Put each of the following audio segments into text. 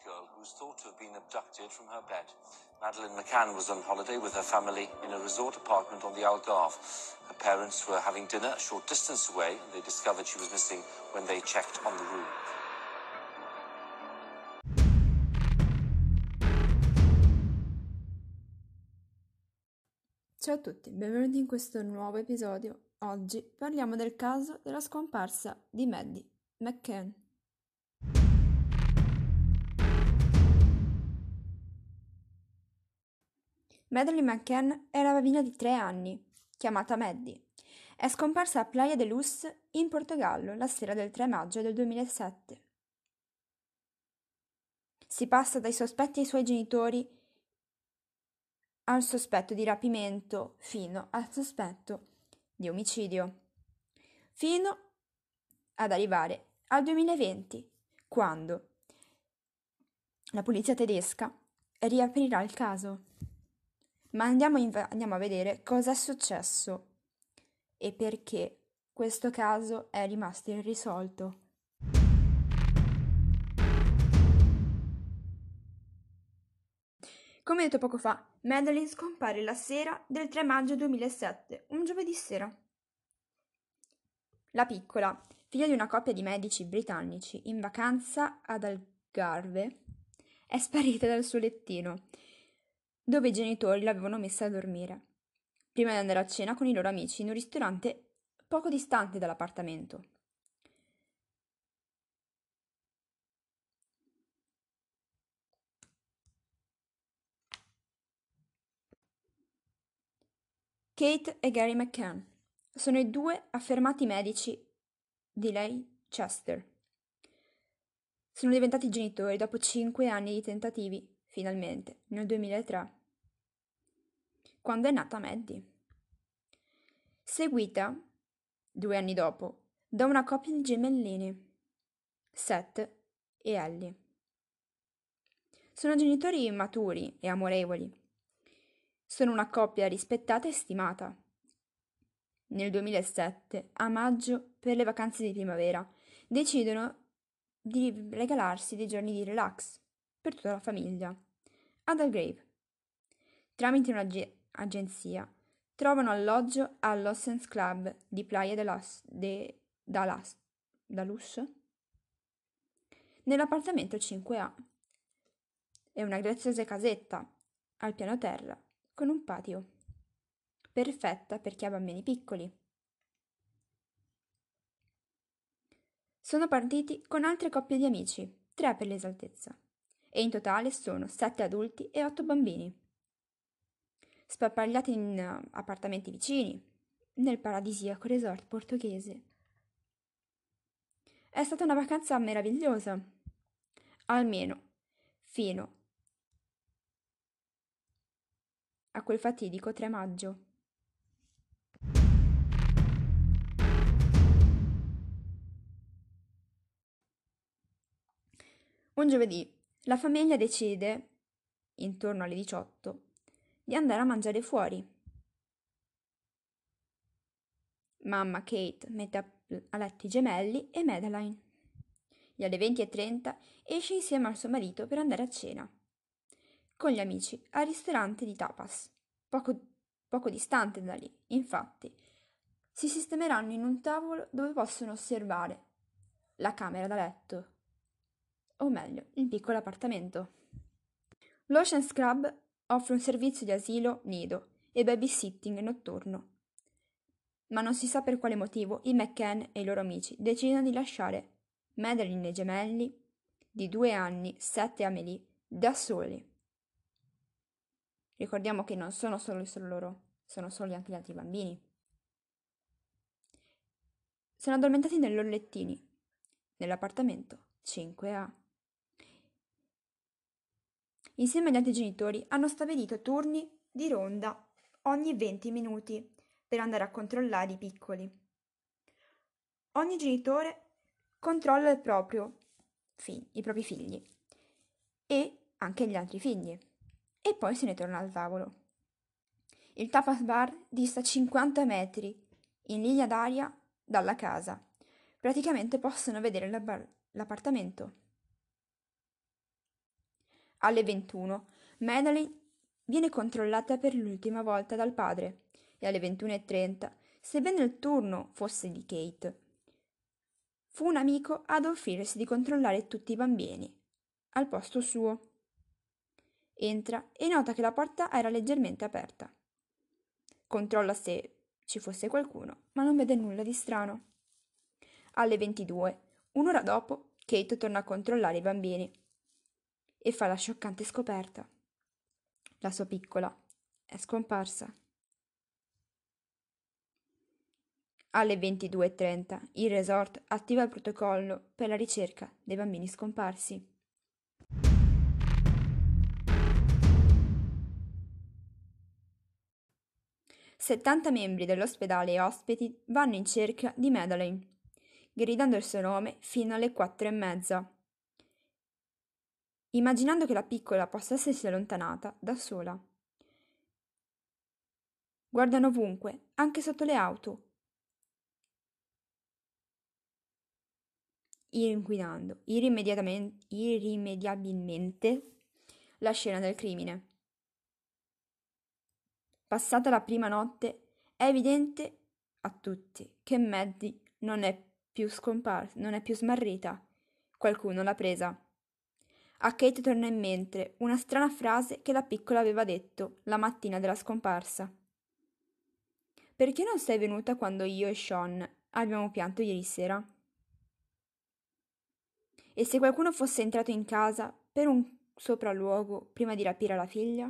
Girl who was thought to have been abducted from her bed. Madeline McCann was on holiday with her family in a resort apartment on the Algarve. Her parents were having dinner a short distance away and they discovered she was missing when they checked on the room. Ciao a tutti, benvenuti in questo nuovo episodio. Oggi parliamo del caso della scomparsa di Maddie McCann. Madeline McCann era bambina di tre anni, chiamata Maddie. È scomparsa a Playa de Luz, in Portogallo, la sera del 3 maggio del 2007. Si passa dai sospetti ai suoi genitori al sospetto di rapimento fino al sospetto di omicidio, fino ad arrivare al 2020, quando la polizia tedesca riaprirà il caso. Ma andiamo, in, andiamo a vedere cosa è successo e perché questo caso è rimasto irrisolto. Come detto poco fa, Madeline scompare la sera del 3 maggio 2007, un giovedì sera. La piccola, figlia di una coppia di medici britannici in vacanza ad Algarve, è sparita dal suo lettino, dove i genitori l'avevano messa a dormire, prima di andare a cena con i loro amici in un ristorante poco distante dall'appartamento. Kate e Gary McCann sono i due affermati medici di Leicester. Sono diventati genitori dopo cinque anni di tentativi, finalmente, nel 2003, quando è nata Maddie. Seguita, due anni dopo, da una coppia di gemellini, Seth e Ellie. Sono genitori maturi e amorevoli sono una coppia rispettata e stimata. Nel 2007, a maggio, per le vacanze di primavera, decidono di regalarsi dei giorni di relax per tutta la famiglia ad Algrave. Tramite un'agenzia trovano alloggio all'Oceans Club di Playa de Las, de, Dallas, Dalus nell'appartamento 5A. È una graziosa casetta al piano terra con un patio. Perfetta per chi ha bambini piccoli. Sono partiti con altre coppie di amici, tre per l'esaltezza, e in totale sono sette adulti e otto bambini. Sparpagliati in uh, appartamenti vicini, nel paradisiaco resort portoghese. È stata una vacanza meravigliosa, almeno fino a quel fatidico 3 maggio. Un giovedì la famiglia decide, intorno alle 18, di andare a mangiare fuori. Mamma Kate mette a, letto i gemelli e Madeline. E alle 20.30 esce insieme al suo marito per andare a cena con gli amici al ristorante di tapas, poco, poco distante da lì. Infatti, si sistemeranno in un tavolo dove possono osservare la camera da letto, o meglio, il piccolo appartamento. L'Ocean's Club offre un servizio di asilo nido e babysitting notturno. Ma non si sa per quale motivo i McCann e i loro amici decidono di lasciare Madeline e i gemelli di due anni, Seth e Amelie, da soli. Ricordiamo che non sono solo, solo loro, sono soli anche gli altri bambini. Sono addormentati nei loro lettini, nell'appartamento 5A. Insieme agli altri genitori hanno stabilito turni di ronda ogni 20 minuti per andare a controllare i piccoli. Ogni genitore controlla il proprio, i propri figli e anche gli altri figli e poi se ne torna al tavolo. Il tapas bar dista 50 metri in linea d'aria dalla casa. Praticamente possono vedere l'appartamento. Alle 21, Madeline viene controllata per l'ultima volta dal padre e alle 21.30, sebbene il turno fosse di Kate, fu un amico ad offrirsi di controllare tutti i bambini, al posto suo. Entra e nota che la porta era leggermente aperta. Controlla se ci fosse qualcuno, ma non vede nulla di strano. Alle 22, un'ora dopo, Kate torna a controllare i bambini e fa la scioccante scoperta. La sua piccola è scomparsa. Alle 22.30 il resort attiva il protocollo per la ricerca dei bambini scomparsi. Settanta membri dell'ospedale e ospiti vanno in cerca di Madeleine, gridando il suo nome fino alle quattro e mezza. Immaginando che la piccola possa essersi allontanata da sola. Guardano ovunque, anche sotto le auto. Inquinando irrimediabilmente la scena del crimine. Passata la prima notte, è evidente a tutti che Maddie non è più scomparsa, non è più smarrita. Qualcuno l'ha presa. A Kate torna in mente una strana frase che la piccola aveva detto la mattina della scomparsa. Perché non sei venuta quando io e Sean abbiamo pianto ieri sera? E se qualcuno fosse entrato in casa per un sopralluogo prima di rapire la figlia?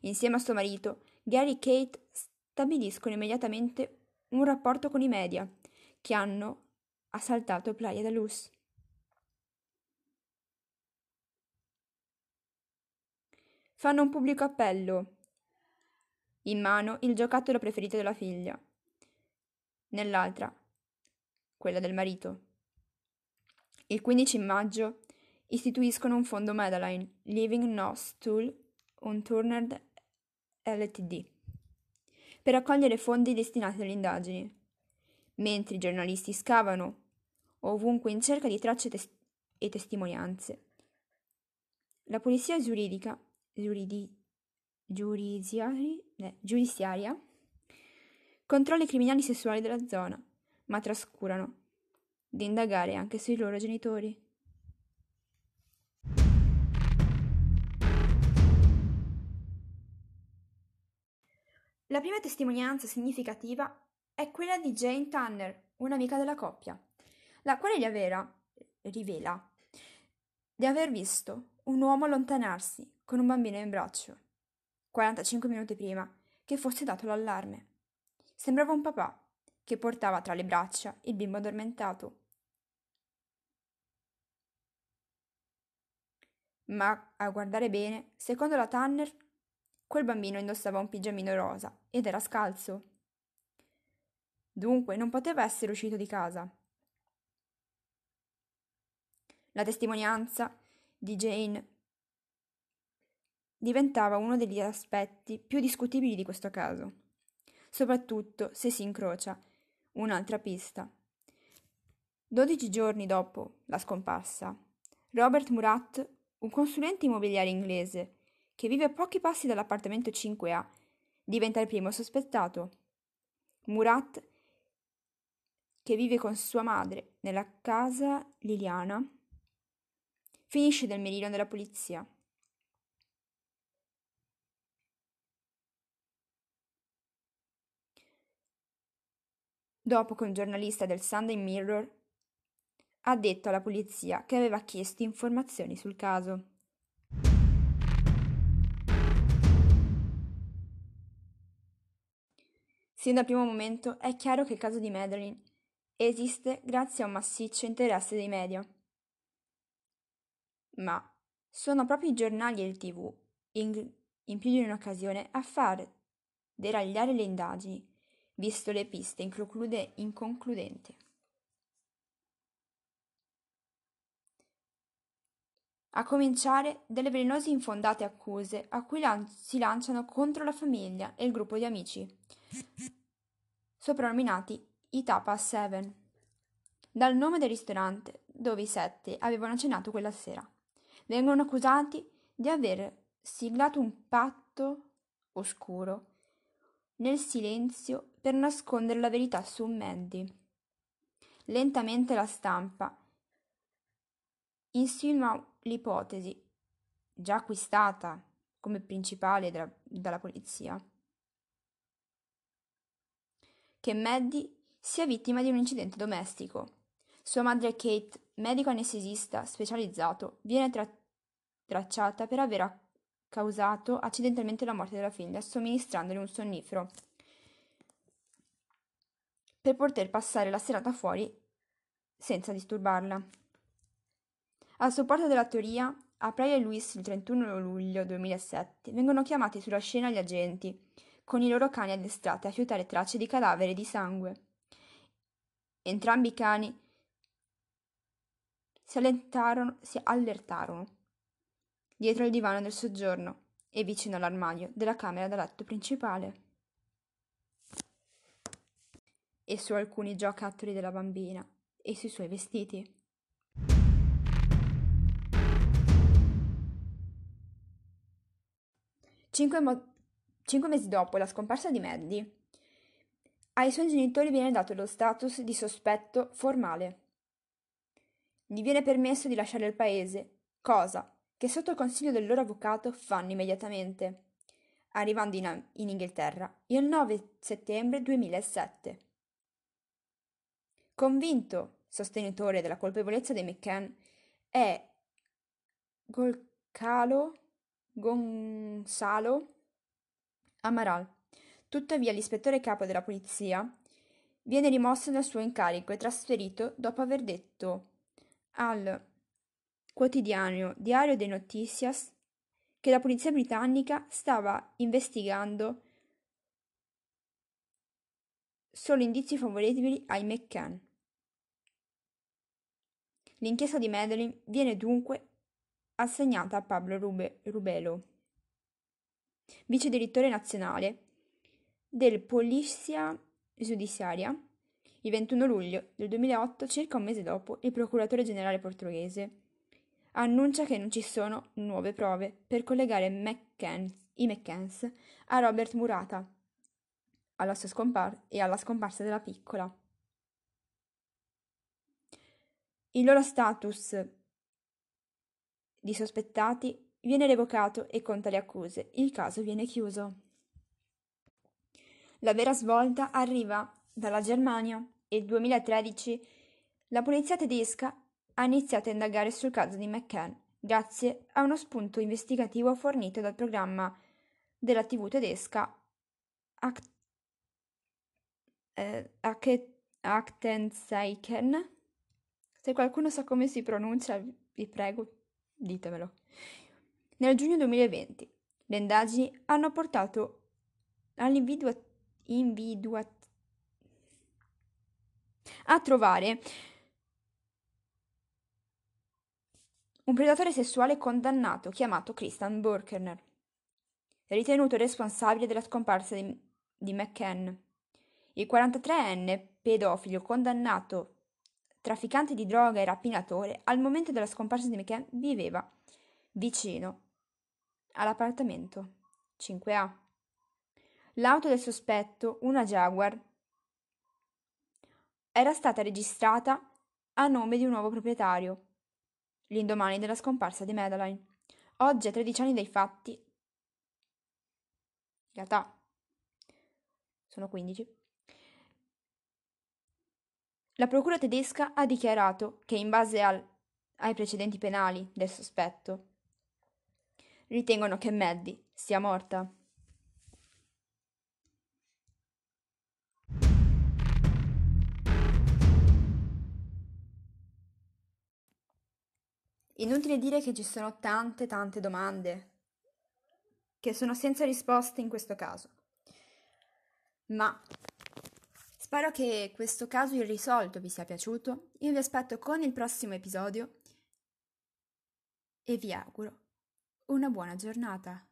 Insieme a suo marito, Gary e Kate stabiliscono immediatamente un rapporto con i media che hanno assaltato Playa de Luz. Fanno un pubblico appello. In mano il giocattolo preferito della figlia. Nell'altra, quella del marito. Il 15 maggio istituiscono un fondo Madeline, Living No Stool Unturned Ltd, per raccogliere fondi destinati alle indagini, mentre i giornalisti scavano ovunque in cerca di tracce tes- e testimonianze. La polizia giuridica, giuridi, eh, giudiziaria controlla i criminali sessuali della zona, ma trascurano di indagare anche sui loro genitori. La prima testimonianza significativa è quella di Jane Tanner, un'amica della coppia, la quale gli avera, rivela di aver visto un uomo allontanarsi con un bambino in braccio, 45 minuti prima che fosse dato l'allarme. Sembrava un papà che portava tra le braccia il bimbo addormentato. Ma a guardare bene, secondo la Tanner, Quel bambino indossava un pigiamino rosa ed era scalzo. Dunque non poteva essere uscito di casa. La testimonianza di Jane diventava uno degli aspetti più discutibili di questo caso, soprattutto se si incrocia un'altra pista. Dodici giorni dopo la scomparsa, Robert Murat, un consulente immobiliare inglese che vive a pochi passi dall'appartamento 5A, diventa il primo sospettato. Murat, che vive con sua madre nella casa Liliana, finisce nel mirino della polizia. Dopo che un giornalista del Sunday Mirror ha detto alla polizia che aveva chiesto informazioni sul caso. Sin dal primo momento è chiaro che il caso di Madeline esiste grazie a un massiccio interesse dei media. Ma sono proprio i giornali e il tv, in, in più di un'occasione, a far deragliare le indagini, visto le piste include, inconcludenti. A cominciare dalle velenose infondate accuse a cui lan- si lanciano contro la famiglia e il gruppo di amici, soprannominati i Tapa Seven, dal nome del ristorante dove i sette avevano cenato quella sera. Vengono accusati di aver siglato un patto oscuro nel silenzio per nascondere la verità su Mandy. Lentamente la stampa insinua l'ipotesi, già acquistata come principale della, dalla polizia, che Maddie sia vittima di un incidente domestico. Sua madre Kate, medico anestesista specializzato, viene tra- tracciata per aver causato accidentalmente la morte della figlia somministrandole un sonnifero per poter passare la serata fuori senza disturbarla. A supporto della teoria, April e Luis il 31 luglio 2007 vengono chiamati sulla scena gli agenti, con i loro cani addestrati a fiutare tracce di cadavere di sangue. Entrambi i cani si, si allertarono dietro il divano del soggiorno e vicino all'armadio della camera da letto principale e su alcuni giocattoli della bambina e sui suoi vestiti. Cinque, mo- cinque mesi dopo la scomparsa di Maddie, ai suoi genitori viene dato lo status di sospetto formale. Gli viene permesso di lasciare il paese, cosa che sotto il consiglio del loro avvocato fanno immediatamente, arrivando in, in Inghilterra il 9 settembre 2007. Convinto sostenitore della colpevolezza dei McCann, è Golcalo Gonzalo Amaral. Tuttavia l'ispettore capo della polizia viene rimosso dal suo incarico e trasferito dopo aver detto al quotidiano Diario de Noticias che la polizia britannica stava investigando solo indizi favorevoli ai McCann. L'inchiesta di Madeline viene dunque assegnata a Pablo Rube- Rubelo, vice direttore nazionale del Polizia Giudiziaria. Il 21 luglio del 2008, circa un mese dopo, il procuratore generale portoghese annuncia che non ci sono nuove prove per collegare McCann, i McCanns a Robert Murata alla scompar- e alla scomparsa della piccola. Il loro status di sospettati viene revocato e con tali accuse il caso viene chiuso. La vera svolta arriva dalla Germania e nel 2013 la polizia tedesca ha iniziato a indagare sul caso di McCann grazie a uno spunto investigativo fornito dal programma della TV tedesca Act- eh, Aktenzeichen. Se qualcuno sa come si pronuncia, vi prego, ditemelo. Nel giugno 2020 le indagini hanno portato all'individuazione a trovare un predatore sessuale condannato chiamato Christian Burkener, ritenuto responsabile della scomparsa di, di McCann. Il 43enne pedofilo condannato trafficante di droga e rapinatore, al momento della scomparsa di McCann viveva vicino all'appartamento 5A. L'auto del sospetto, una Jaguar, era stata registrata a nome di un nuovo proprietario, l'indomani della scomparsa di Madeline. Oggi, a 13 anni dai fatti, in realtà sono 15, la procura tedesca ha dichiarato che, in base al, ai precedenti penali del sospetto, ritengono che Maddie sia morta. Inutile dire che ci sono tante tante domande che sono senza risposte in questo caso. Ma spero che questo caso irrisolto vi sia piaciuto. Io vi aspetto con il prossimo episodio e vi auguro una buona giornata.